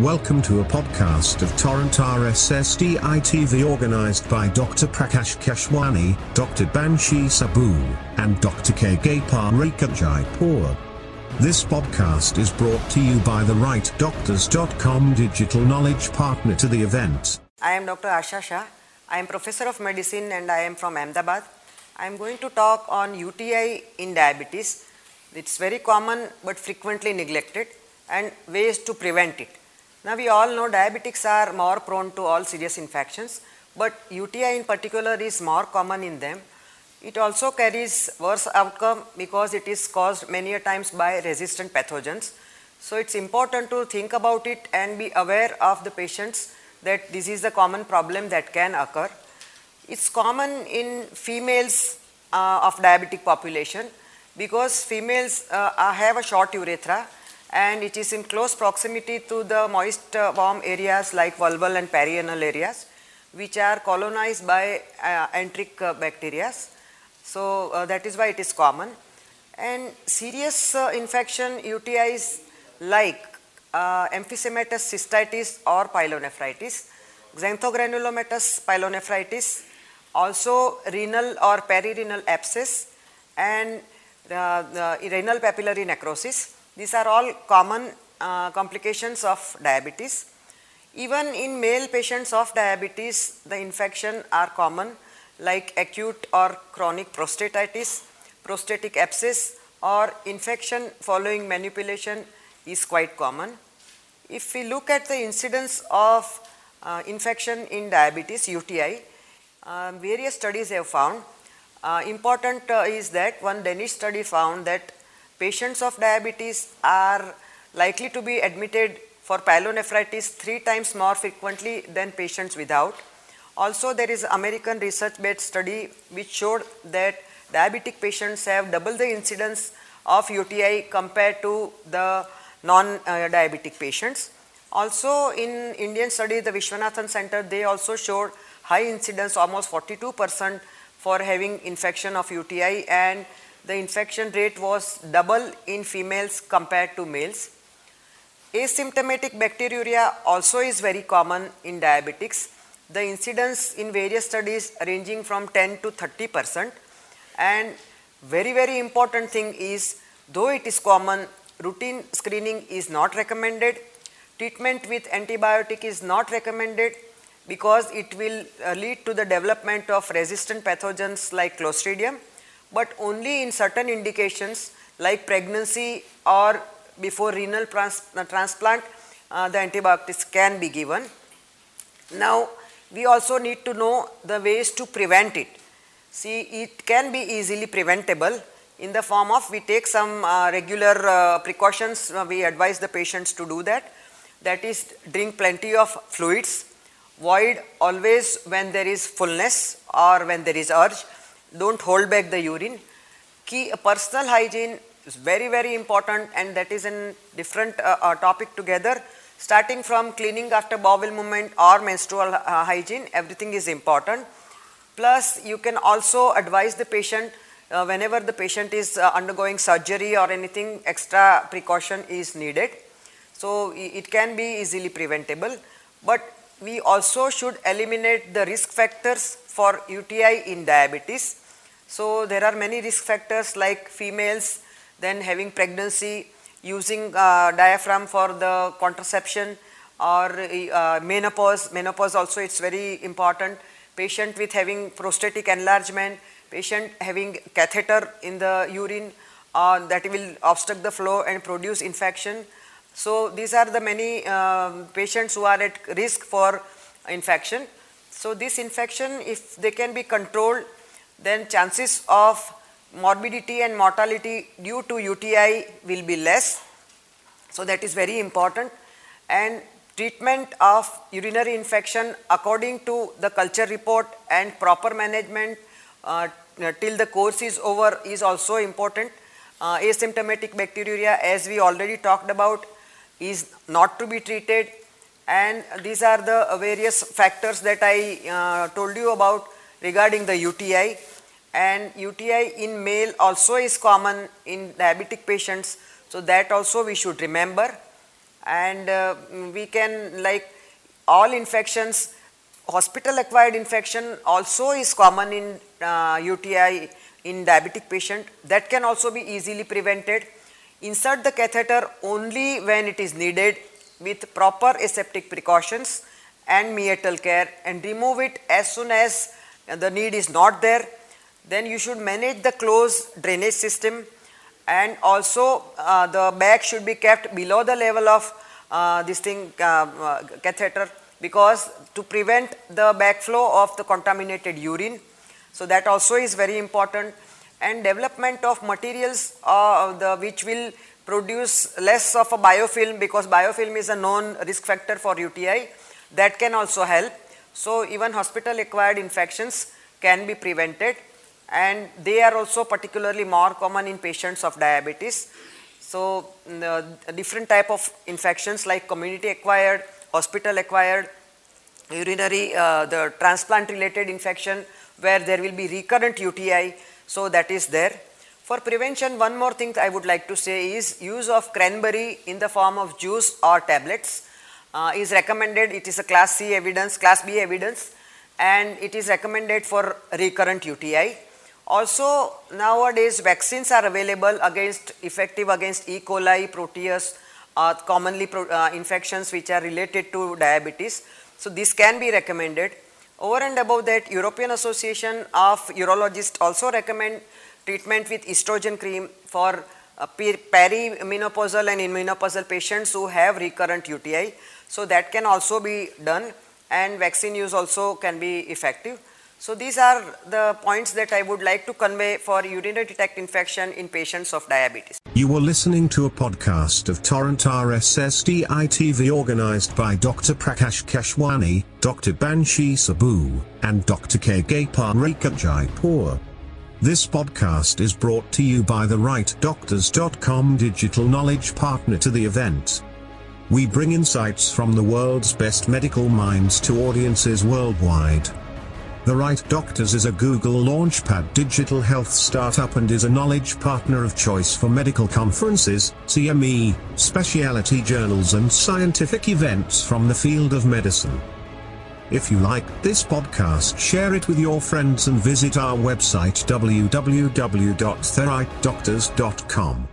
Welcome to a podcast of Torrent RSSDI TV organized by Dr. Prakash Kashwani, Dr. Banshi Saboo, and Dr. K. Parika Jaipur. This podcast is brought to you by the RightDoctors.com digital knowledge partner to the event. I am Dr. Asha Shah. I am professor of medicine and I am from Ahmedabad. I am going to talk on UTI in diabetes. It's very common but frequently neglected and ways to prevent it. Now we all know diabetics are more prone to all serious infections, but UTI in particular is more common in them. It also carries worse outcome because it is caused many a times by resistant pathogens. So it's important to think about it and be aware of the patients that this is a common problem that can occur. It's common in females uh, of diabetic population because females uh, have a short urethra and it is in close proximity to the moist uh, warm areas like vulval and perianal areas which are colonized by uh, enteric uh, bacteria. So uh, that is why it is common. And serious uh, infection UTIs like uh, emphysematous cystitis or pyelonephritis, xanthogranulomatous pyelonephritis, also renal or perirenal abscess and the renal papillary necrosis these are all common uh, complications of diabetes. Even in male patients of diabetes, the infection are common like acute or chronic prostatitis, prostatic abscess or infection following manipulation is quite common. If we look at the incidence of uh, infection in diabetes, UTI, uh, various studies have found. Uh, important uh, is that one Danish study found that patients of diabetes are likely to be admitted for pyelonephritis three times more frequently than patients without. Also, there is American research-based study which showed that diabetic patients have double the incidence of UTI compared to the non-diabetic uh, patients. Also, in Indian study, the Vishwanathan Center, they also showed high incidence, almost 42% for having infection of UTI and the infection rate was double in females compared to males. Asymptomatic bacteriuria also is very common in diabetics. The incidence in various studies ranging from 10 to 30 percent and very very important thing is though it is common routine screening is not recommended treatment with antibiotic is not recommended because it will uh, lead to the development of resistant pathogens like clostridium but only in certain indications like pregnancy or before renal trans transplant uh, the antibiotics can be given. Now we also need to know the ways to prevent it. See it can be easily preventable in the form of we take some uh, regular uh, precautions uh, we advise the patients to do that that is drink plenty of fluids void always when there is fullness or when there is urge don't hold back the urine. Key personal hygiene is very very important and that is a different uh, uh, topic together. Starting from cleaning after bowel movement or menstrual uh, hygiene, everything is important. Plus you can also advise the patient uh, whenever the patient is uh, undergoing surgery or anything extra precaution is needed. So it can be easily preventable but we also should eliminate the risk factors for UTI in diabetes so there are many risk factors like females, then having pregnancy, using uh, diaphragm for the contraception or uh, menopause. Menopause also it's very important. Patient with having prostatic enlargement, patient having catheter in the urine uh, that will obstruct the flow and produce infection. So these are the many um, patients who are at risk for infection. So this infection if they can be controlled then chances of morbidity and mortality due to UTI will be less. So that is very important and treatment of urinary infection according to the culture report and proper management uh, till the course is over is also important. Uh, asymptomatic bacteriuria as we already talked about is not to be treated and these are the various factors that I uh, told you about regarding the UTI and UTI in male also is common in diabetic patients. So that also we should remember. and uh, we can like all infections hospital acquired infection also is common in uh, UTI in diabetic patient that can also be easily prevented insert the catheter only when it is needed with proper aseptic precautions and meatal care and remove it as soon as the need is not there then you should manage the closed drainage system and also uh, the bag should be kept below the level of uh, this thing uh, uh catheter because to prevent the backflow of the contaminated urine. So that also is very important and development of materials uh, the, which will produce less of a biofilm because biofilm is a known risk factor for UTI that can also help. So even hospital acquired infections can be prevented and they are also particularly more common in patients of diabetes. So the different type of infections like community acquired, hospital acquired, urinary, uh, the transplant related infection where there will be recurrent UTI. So that is there. For prevention, one more thing I would like to say is use of cranberry in the form of juice or tablets uh, is recommended. It is a class C evidence, class B evidence and it is recommended for recurrent UTI. Also nowadays vaccines are available against effective against E. coli, Proteus, uh, commonly pro, uh, infections which are related to diabetes. So this can be recommended. Over and above that European Association of Urologists also recommend treatment with estrogen cream for uh, perimenopausal and imenopausal patients who have recurrent UTI. So that can also be done and vaccine use also can be effective. So these are the points that I would like to convey for urinary tract infection in patients of diabetes. You were listening to a podcast of Torrent RSSDI TV organized by Dr. Prakash Keshwani, Dr. Banshi Saboo, and Dr. K. Gopal Rekha Jaipur. This podcast is brought to you by the RightDoctors.com digital knowledge partner to the event. We bring insights from the world's best medical minds to audiences worldwide. The Right Doctors is a Google Launchpad digital health startup and is a knowledge partner of choice for medical conferences, CME, specialty journals and scientific events from the field of medicine. If you like this podcast, share it with your friends and visit our website www.therightdoctors.com.